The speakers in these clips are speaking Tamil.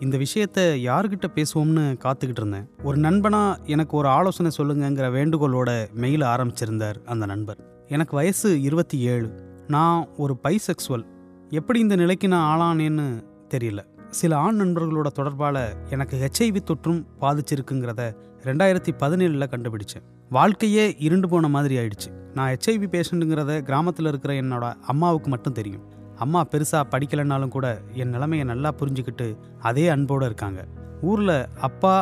இந்த விஷயத்த யாருக்கிட்ட பேசுவோம்னு காத்துக்கிட்டு இருந்தேன். ஒரு நண்பனா எனக்கு ஒரு ஆலோசனை சொல்லுங்கங்கிற வேண்டுகோளோட மெயில் ஆரம்பிச்சிருந்தார் அந்த நண்பர். எனக்கு வயசு இருபத்தி ஏழு. நான் ஒரு பைசெக்சுவல் எப்படி இந்த நிலைக்கு நான் ஆளானேன்னு தெரியல. சில ஆண் நண்பர்களோட தொடர்பால் எனக்கு ஹெச்ஐவி தொற்றும் பாதிச்சிருக்குங்கிறத ரெண்டாயிரத்தி பதினேழில் கண்டுபிடிச்சேன். வாழ்க்கையே இருண்டு போன மாதிரி ஆயிடுச்சு. நான் ஹெச்ஐவி பேஷண்ட்டுங்கிறத கிராமத்தில் இருக்கிற என்னோட அம்மாவுக்கு மட்டும் தெரியும். அம்மா பெருசாக படிக்கலைன்னாலும் கூட என் நிலைமையை நல்லா புரிஞ்சுக்கிட்டு அதே அன்போடு இருக்காங்க. ஊரில் அப்பா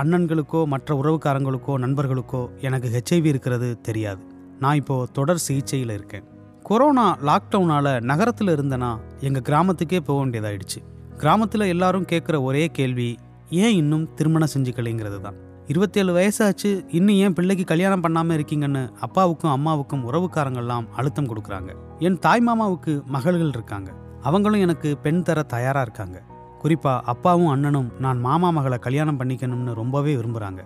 அண்ணன்களுக்கோ மற்ற உறவுக்காரங்களுக்கோ நண்பர்களுக்கோ எனக்கு ஹெச்ஐவி இருக்கிறது தெரியாது. நான் இப்போது தொடர் சிகிச்சையில் இருக்கேன். கொரோனா லாக்டவுனால் நகரத்தில் இருந்தனா எங்கள் கிராமத்துக்கே போக வேண்டியதாயிடுச்சு. கிராமத்தில் எல்லாரும் கேட்குற ஒரே கேள்வி ஏன் இன்னும் திருமணம் செஞ்சுக்கலைங்கிறது தான் இருபத்தேழு வயசாச்சு இன்னும் ஏன் பிள்ளைக்கு கல்யாணம் பண்ணாமல் இருக்கீங்கன்னு அப்பாவுக்கும் அம்மாவுக்கும் உறவுக்காரங்கள்லாம் அழுத்தம் கொடுக்குறாங்க. என் தாய் மாமாவுக்கு மகள்கள் இருக்காங்க. அவங்களும் எனக்கு பெண் தர தயாராக இருக்காங்க. குறிப்பாக அப்பாவும் அண்ணனும் நான் மாமா மகளை கல்யாணம் பண்ணிக்கணும்னு ரொம்பவே விரும்புகிறாங்க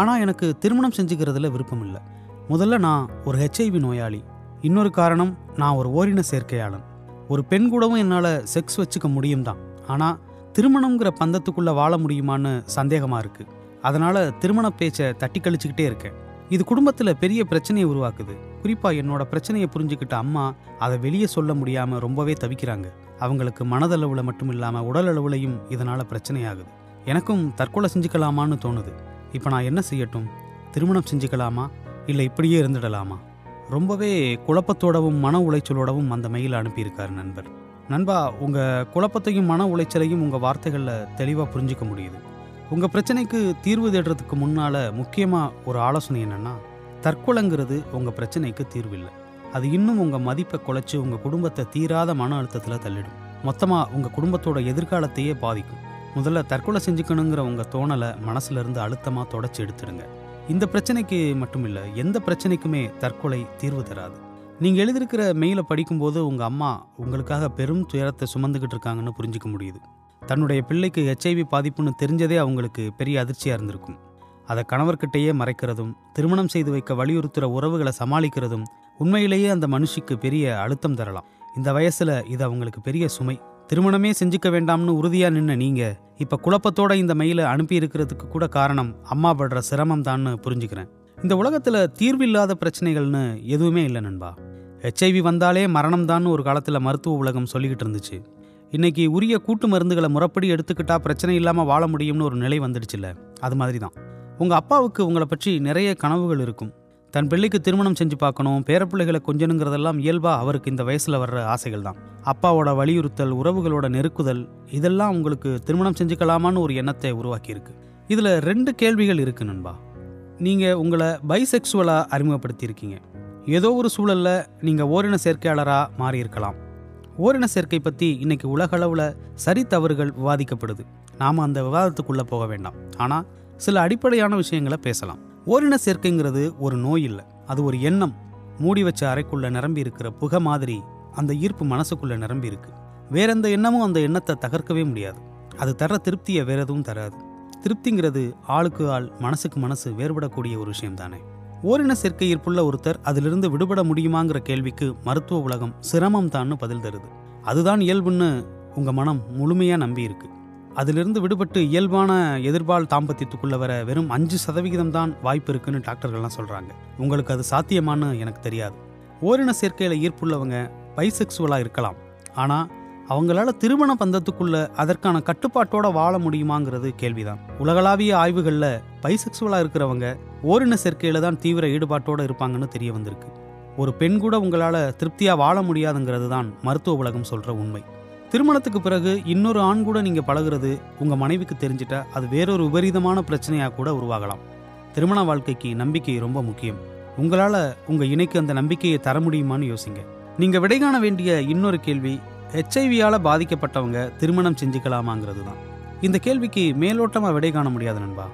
ஆனால் எனக்கு திருமணம் செஞ்சுக்கிறதுல விருப்பம் இல்லை முதல்ல நான் ஒரு ஹெச்ஐவி நோயாளி. இன்னொரு காரணம் நான் ஒரு ஓரின சேர்க்கையாளன். ஒரு பெண் கூடவும் என்னால் செக்ஸ் வச்சுக்க முடியும் தான் ஆனால் திருமணங்கிற பந்தத்துக்குள்ளே வாழ முடியுமான்னு சந்தேகமாக இருக்குது அதனால் திருமண பேச்சை தட்டி கழிச்சுக்கிட்டே இருக்கேன். இது குடும்பத்தில் பெரிய பிரச்சனையை உருவாக்குது. குறிப்பாக என்னோட பிரச்சனையை புரிஞ்சுக்கிட்ட அம்மா அதை வெளியே சொல்ல முடியாமல் ரொம்பவே தவிக்கிறாங்க. அவங்களுக்கு மனதளவில் மட்டும் இல்லாமல் உடல் அளவுலையும் இதனால் பிரச்சனையாகுது. எனக்கும் தற்கொலை செஞ்சுக்கலாமான்னு தோணுது. இப்போ நான் என்ன செய்யட்டும்? திருமணம் செஞ்சுக்கலாமா? இல்லை இப்படியே இருந்துடலாமா? ரொம்பவே குழப்பத்தோடவும் மன உளைச்சலோடவும் அந்த மெயில் அனுப்பியிருக்கார் நண்பர். நண்பா உங்கள் குழப்பத்தையும் மன உளைச்சலையும் உங்கள் வார்த்தைகளில் தெளிவாக புரிஞ்சிக்க முடியுது. உங்கள் பிரச்சனைக்கு தீர்வு தேடுறதுக்கு முன்னால் முக்கியமாக ஒரு ஆலோசனை என்னென்னா தற்கொலைங்கிறது உங்கள் பிரச்சனைக்கு தீர்வு இல்லை அது இன்னும் உங்கள் மதிப்பை குலைச்சி உங்கள் குடும்பத்தை தீராத மன அழுத்தத்தில் தள்ளிடும். மொத்தமாக உங்கள் குடும்பத்தோட எதிர்காலத்தையே பாதிக்கும். முதல்ல தற்கொலை செஞ்சுக்கணுங்கிற உங்கள் தோணலை மனசுலேருந்து அழுத்தமாக தொடச்சி எடுத்துடுங்க. இந்த பிரச்சனைக்கு மட்டும் இல்லை எந்த பிரச்சனைக்குமே தற்கொலை தீர்வு தராது. நீங்கள் எழுதியிருக்கிற மெயிலை படிக்கும்போது உங்கள் அம்மா உங்களுக்காக பெரும் துயரத்தை சுமந்துக்கிட்டு இருக்காங்கன்னு புரிஞ்சுக்க முடியுது. தன்னுடைய பிள்ளைக்கு ஹெச்ஐவி பாதிப்புன்னு தெரிஞ்சதே அவங்களுக்கு பெரிய அதிர்ச்சியாக இருந்திருக்கும். அதை கணவர்கிட்டயே மறைக்கிறதும் திருமணம் செய்து வைக்க வலியுறுத்துகிற உறவுகளை சமாளிக்கிறதும் உண்மையிலேயே அந்த மனுஷிக்கு பெரிய அழுத்தம் தரலாம். இந்த வயசில் இது அவங்களுக்கு பெரிய சுமை. திருமணமே செஞ்சுக்க வேண்டாம்னு உறுதியாக நின்ன நீங்கள் இப்போ குழப்பத்தோட இந்த மெயிலை அனுப்பி இருக்கிறதுக்கு கூட காரணம் அம்மா படுற சிரமம் தான்னு புரிஞ்சுக்கிறேன். இந்த உலகத்தில் தீர்வில்லாத பிரச்சனைகள்னு எதுவுமே இல்லை நண்பா. ஹெச்ஐவி வந்தாலே மரணம் தான் ஒரு காலத்தில் மருத்துவ உலகம் சொல்லிக்கிட்டு இருந்துச்சு. இன்னைக்கு உரிய கூட்டு மருந்துகளை முறைப்படி எடுத்துக்கிட்டா பிரச்சனை இல்லாமல் வாழ முடியும்னு ஒரு நிலை வந்துடுச்சுல்ல அது மாதிரி தான் உங்கள் அப்பாவுக்கு உங்களை பற்றி நிறைய கனவுகள் இருக்கும். தன் பிள்ளைக்கு திருமணம் செஞ்சு பார்க்கணும் பேரப்பிள்ளைகளை கொஞ்சணுங்கிறதெல்லாம் இயல்பாக அவருக்கு இந்த வயசில் வர்ற ஆசைகள் தான். அப்பாவோட வலியுறுத்தல் உறவுகளோட நெருக்குதல் இதெல்லாம் உங்களுக்கு திருமணம் செஞ்சுக்கலாமான்னு ஒரு எண்ணத்தை உருவாக்கியிருக்கு. இதில் ரெண்டு கேள்விகள் இருக்கு நண்பா. நீங்கள் உங்களை பைசெக்சுவலாக அறிமுகப்படுத்தியிருக்கீங்க. ஏதோ ஒரு சூழலில் நீங்கள் ஓரின சேர்க்கையாளராக மாறியிருக்கலாம். ஓரின சேர்க்கை பற்றி இன்னைக்கு உலகளவில் சரி தவறுகள் விவாதிக்கப்படுது. நாம் அந்த விவாதத்துக்குள்ளே போக வேண்டாம். ஆனால் சில அடிப்படையான விஷயங்களை பேசலாம். ஓரின சேர்க்கைங்கிறது ஒரு நோய் இல்லை. அது ஒரு எண்ணம். மூடி வச்ச அறைக்குள்ள நிரம்பி இருக்கிற புகை மாதிரி அந்த ஈர்ப்பு மனசுக்குள்ளே நிரம்பி இருக்கு. வேற எந்த எண்ணமும் அந்த எண்ணத்தை தகர்க்கவே முடியாது. அது தர திருப்தியை வேற எதுவும் தராது. திருப்திங்கிறது ஆளுக்கு ஆள் மனசுக்கு மனசு வேறுபடக்கூடிய ஒரு விஷயம் தானே ஓரின சேர்க்கை ஈர்ப்புள்ள ஒருத்தர் அதிலிருந்து விடுபட முடியுமாங்கிற கேள்விக்கு மருத்துவ உலகம் சிரமம் தான்னு பதில் தருது. அதுதான் இயல்புன்னு உங்க மனம் முழுமையா நம்பியிருக்கு. அதிலிருந்து விடுபட்டு இயல்பான எதிர்பால் தாம்பத்தியத்துக்குள்ள வர வெறும் அஞ்சு சதவிகிதம் தான் வாய்ப்பு இருக்குன்னு டாக்டர்கள்லாம் சொல்றாங்க. உங்களுக்கு அது சாத்தியமான்னு எனக்கு தெரியாது. ஓரின சேர்க்கையில ஈர்ப்புள்ளவங்க பைசெக்சுவலா இருக்கலாம். ஆனா அவங்களால திருமண பந்தத்துக்குள்ள அதற்கான கட்டுப்பாட்டோட வாழ முடியுமாங்கிறது கேள்விதான். உலகளாவிய ஆய்வுகள்ல பைசெக்சுவலா இருக்கிறவங்க ஓரின சேர்க்கையில் தான் தீவிர ஈடுபாட்டோடு இருப்பாங்கன்னு தெரிய வந்திருக்கு. ஒரு பெண் கூட உங்களால் திருப்தியாக வாழ முடியாதுங்கிறது தான் மருத்துவ உலகம் சொல்கிற உண்மை. திருமணத்துக்கு பிறகு இன்னொரு ஆண் கூட நீங்கள் பழகுறது உங்கள் மனைவிக்கு தெரிஞ்சிட்டா அது வேறொரு விபரீதமான பிரச்சனையாக கூட உருவாகலாம். திருமண வாழ்க்கைக்கு நம்பிக்கை ரொம்ப முக்கியம். உங்களால் உங்கள் இணைக்கு அந்த நம்பிக்கையை தர முடியுமான்னு யோசிங்க. நீங்கள் விடை காண வேண்டிய இன்னொரு கேள்வி ஹெச்ஐவியால் பாதிக்கப்பட்டவங்க திருமணம் செஞ்சுக்கலாமாங்கிறது தான். இந்த கேள்விக்கு மேலோட்டமாக விடை காண முடியாது நண்பா.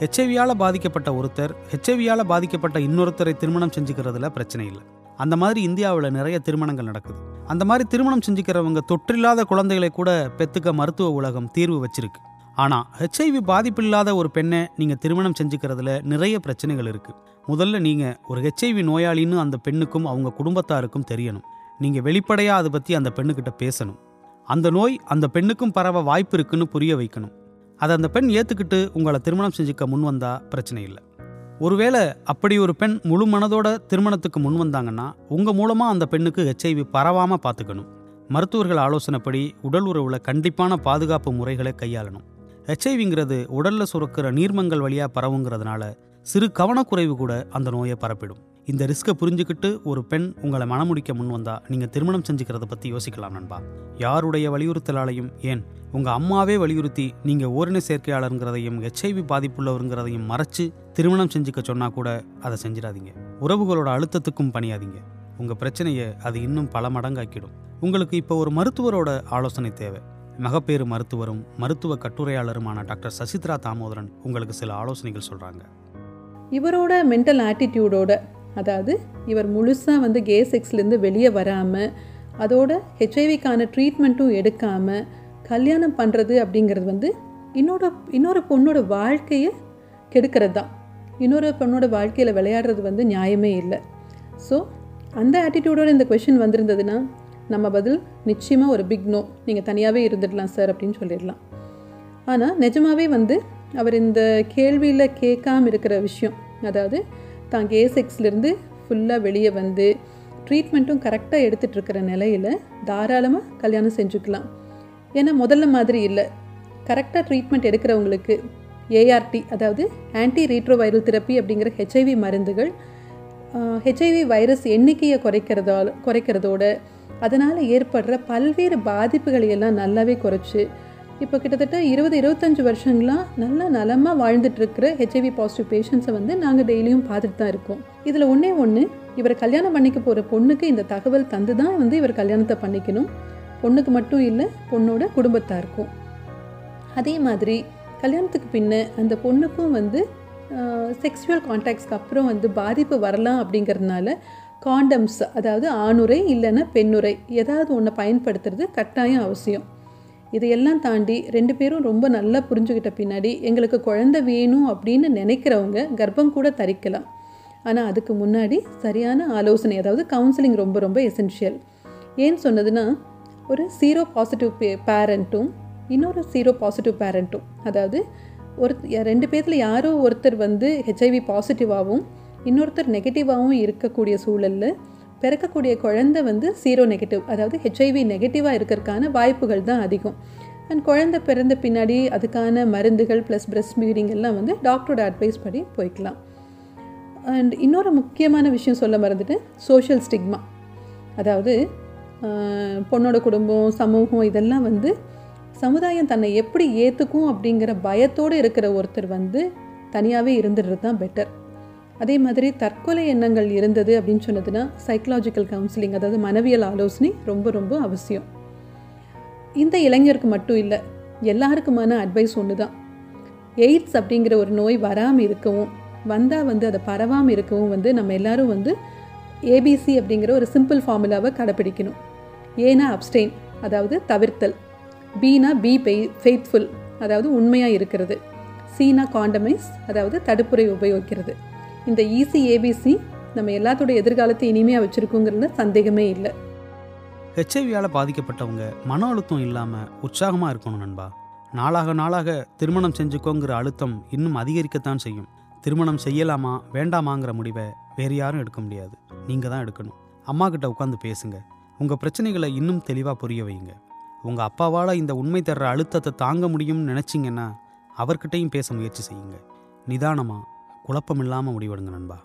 ஹெச்ஐவியால் பாதிக்கப்பட்ட ஒருத்தர் ஹெச்ஐவியால் பாதிக்கப்பட்ட இன்னொருத்தரை திருமணம் செஞ்சுக்கிறதுல பிரச்சனை இல்லை. அந்த மாதிரி இந்தியாவில் நிறைய திருமணங்கள் நடக்குது. அந்த மாதிரி திருமணம் செஞ்சுக்கிறவங்க தொற்றில்லாத குழந்தைகளை கூட பெத்துக்க மருத்துவ உலகம் தீர்வு வச்சிருக்கு. ஆனால் ஹெச்ஐவி பாதிப்பில்லாத ஒரு பெண்ணை நீங்கள் திருமணம் செஞ்சுக்கிறதுல நிறைய பிரச்சனைகள் இருக்குது முதல்ல நீங்கள் ஒரு ஹெச்ஐவி நோயாளின்னு அந்த பெண்ணுக்கும் அவங்க குடும்பத்தாருக்கும் தெரியணும். நீங்கள் வெளிப்படையாக அதை பற்றி அந்த பெண்ணுக்கிட்ட பேசணும். அந்த நோய் அந்த பெண்ணுக்கும் பரவ வாய்ப்பு இருக்குன்னு புரிய வைக்கணும். அதை அந்த பெண் ஏற்றுக்கிட்டு உங்களை திருமணம் செஞ்சுக்க முன் வந்தால் பிரச்சனை இல்லை. ஒருவேளை அப்படி ஒரு பெண் முழு மனதோட திருமணத்துக்கு முன் வந்தாங்கன்னா உங்கள் மூலமாக அந்த பெண்ணுக்கு ஹெச்ஐவி பரவாமல் பார்த்துக்கணும் மருத்துவர்கள் ஆலோசனைப்படி உடல் உறவில் கண்டிப்பான பாதுகாப்பு முறைகளை கையாளணும். ஹெச்ஐவிங்கிறது உடலில் சுரக்கிற நீர்மங்கள் வழியாக பரவுங்கிறதுனால சிறு கவனக்குறைவு கூட அந்த நோயை பரப்பிடும். இந்த ரிஸ்க்கை புரிஞ்சுக்கிட்டு ஒரு பெண் உங்களை மனமுடிக்க முன் வந்தா நீங்கள் திருமணம் செஞ்சுக்கிறத பற்றி யோசிக்கலாம் நண்பா. யாருடைய வலியுறுத்தலாலையும் ஏன் உங்கள் அம்மாவே வலியுறுத்தி நீங்கள் ஓரின சேர்க்கையாளருங்கிறதையும் ஹெச்ஐவி பாதிப்புள்ளவருங்கிறதையும் மறைச்சு திருமணம் செஞ்சுக்க சொன்னால் கூட அதை செஞ்சிடாதீங்க. உறவுகளோட அழுத்தத்துக்கும் பணியாதீங்க. உங்கள் பிரச்சனையை அது இன்னும் பல மடங்காக்கிடும். உங்களுக்கு இப்போ ஒரு மருத்துவரோட ஆலோசனை தேவை. மகப்பேறு மருத்துவரும் மருத்துவ கட்டுரையாளருமான டாக்டர் சசித்ரா தாமோதரன் உங்களுக்கு சில ஆலோசனைகள் சொல்கிறாங்க இவரோட மென்டல் ஆட்டிடியூடோட அதாவது இவர் முழுசாக வந்து கே செக்ஸ்லேருந்து வெளியே வராமல் அதோட ஹெச்ஐவிக்கான ட்ரீட்மெண்ட்டும் எடுக்காமல் கல்யாணம் பண்ணுறது அப்படிங்கிறது வந்து இன்னொரு இன்னொரு பொண்ணோட வாழ்க்கையை கெடுக்கிறது தான். இன்னொரு பொண்ணோட வாழ்க்கையில் விளையாடுறது வந்து நியாயமே இல்லை. ஸோ அந்த ஆட்டிடியூடோட இந்த கொஷின் வந்திருந்ததுன்னா நம்ம பதில் நிச்சயமாக ஒரு பிக் நோ நீங்கள் தனியாகவே இருந்துடலாம் சார் அப்படின்னு சொல்லிடலாம். ஆனால் நிஜமாகவே வந்து அவர் இந்த கேள்வியில் கேட்காம இருக்கிற விஷயம் அதாவது தான் கே செக்ஸ்லேருந்து ஃபுல்லாக வெளியே வந்து ட்ரீட்மெண்ட்டும் கரெக்டாக எடுத்துகிட்ருக்கிற நிலையில் தாராளமாக கல்யாணம் செஞ்சுக்கலாம். ஏன்னா முதல்ல மாதிரி இல்லை. கரெக்டாக ட்ரீட்மெண்ட் எடுக்கிறவங்களுக்கு ஏஆர்டி அதாவது ஆன்டி ரீட்ரோவைரல் தெரப்பி அப்படிங்கிற ஹெச்ஐவி மருந்துகள் ஹெச்ஐவி வைரஸ் எண்ணிக்கையை குறைக்கிறதால் குறைக்கிறதோட அதனால் ஏற்படுற பல்வேறு பாதிப்புகளை எல்லாம் நல்லாவே குறைச்சி இப்போ கிட்டத்தட்ட இருபது இருபத்தஞ்சி வருஷங்களாக நல்ல நலமாக வாழ்ந்துட்டுருக்கிற ஹெச்ஐவி பாசிட்டிவ் பேஷண்ட்ஸை வந்து நாங்கள் டெய்லியும் பார்த்துட்டு தான் இருக்கோம். இதில் ஒன்றே ஒன்று இவர் கல்யாணம் பண்ணிக்க போகிற பொண்ணுக்கு இந்த தகவல் தந்து தான் வந்து இவர் கல்யாணத்தை பண்ணிக்கணும். பொண்ணுக்கு மட்டும் இல்லை பொண்ணோட குடும்பத்தாருக்கும். அதே மாதிரி கல்யாணத்துக்கு பின்ன அந்த பொண்ணுக்கும் வந்து செக்ஷுவல் கான்டாக்ட்ஸ்க்கு அப்புறம் வந்து பாதிப்பு வரலாம் அப்படிங்கிறதுனால காண்டம்ஸ் அதாவது ஆணுரை இல்லைன்னா பெண்ணுரை ஏதாவது ஒன்றை பயன்படுத்துறது கட்டாயம் அவசியம். இதையெல்லாம் தாண்டி ரெண்டு பேரும் ரொம்ப நல்லா புரிஞ்சுக்கிட்ட பின்னாடி எங்களுக்கு குழந்தை வேணும் அப்படின்னு நினைக்கிறவங்க கர்ப்பம் கூட தரிக்கலாம். ஆனால் அதுக்கு முன்னாடி சரியான ஆலோசனை அதாவது கவுன்சிலிங் ரொம்ப ரொம்ப எசென்ஷியல் ஏன்னு சொன்னதுன்னா ஒரு சீரோ பாசிட்டிவ் பே பேரண்ட்டும் இன்னொரு சீரோ பாசிட்டிவ் பேரண்ட்டும் அதாவது ஒரு ரெண்டு பேர்த்தில் யாரோ ஒருத்தர் வந்து ஹெச்ஐவி பாசிட்டிவாகவும் இன்னொருத்தர் நெகட்டிவாகவும் இருக்கக்கூடிய சூழலில் பிறக்கக்கூடிய குழந்தை வந்து சீரோ நெகட்டிவ் அதாவது ஹெச்ஐவி நெகட்டிவாக இருக்கிறதுக்கான வாய்ப்புகள் தான் அதிகம். அண்ட் குழந்தை பிறந்த பின்னாடி அதுக்கான மருந்துகள் ப்ளஸ் பிரெஸ்ட் ஃபீடிங் எல்லாம் வந்து டாக்டரோட அட்வைஸ் படி போய்க்கலாம். அண்ட் இன்னொரு முக்கியமான விஷயம் சொல்ல மறந்துட்டு சோஷியல் ஸ்டிக்மா அதாவது பொண்ணோட குடும்பம் சமூகம் இதெல்லாம் வந்து சமுதாயம் தன்னை எப்படி ஏற்றுக்கும் அப்படிங்கிற பயத்தோடு இருக்கிற ஒருத்தர் வந்து தனியாகவே இருந்துடுறது தான் பெட்டர் அதே மாதிரி தற்கொலை எண்ணங்கள் இருந்தது அப்படின்னு சொன்னதுன்னா சைக்கலாஜிக்கல் கவுன்சிலிங் அதாவது மனவியல் ஆலோசனை ரொம்ப ரொம்ப அவசியம். இந்த இளைஞருக்கு மட்டும் இல்லை எல்லாருக்குமான அட்வைஸ் ஒன்று தான் எய்ட்ஸ் அப்படிங்கிற ஒரு நோய் வராமல் இருக்கவும் வந்தால் வந்து அதை பரவாமல் இருக்கவும் வந்து நம்ம எல்லாரும் வந்து ஏபிசி அப்படிங்கிற ஒரு சிம்பிள் ஃபார்முலாவை கடைப்பிடிக்கணும். ஏனா அப்டெயின் அதாவது தவிர்த்தல். பீனா பி பெய் ஃபெய்த்ஃபுல் அதாவது உண்மையாக இருக்கிறது. சீனா காண்டமைஸ் அதாவது தடுப்புரை உபயோகிக்கிறது. இந்த ஈசி ஏபிசி நம்ம எல்லாத்தோட எதிர்காலத்தை இனிமையாக வச்சுருக்கோங்கிறதுல சந்தேகமே இல்லை. ஹெச்ஐவியால் பாதிக்கப்பட்டவங்க மன அழுத்தம் இல்லாமல் உற்சாகமாக இருக்கணும் நண்பா. நாளாக நாளாக திருமணம் செஞ்சுக்கோங்கிற அழுத்தம் இன்னும் அதிகரிக்கத்தான் செய்யும். திருமணம் செய்யலாமா வேண்டாமாங்கிற முடிவை வேறு யாரும் எடுக்க முடியாது. நீங்கள் தான் எடுக்கணும். அம்மா கிட்ட உட்காந்து பேசுங்க. உங்கள் பிரச்சனைகளை இன்னும் தெளிவாக புரிய வைங்க உங்கள் அப்பாவால் இந்த உண்மை தர்ற அழுத்தத்தை தாங்க முடியும்னு நினச்சிங்கன்னா அவர்கிட்டையும் பேச முயற்சி செய்யுங்க. நிதானமாக குழப்பம் இல்லாமல் முடிவெடுங்க நண்பா.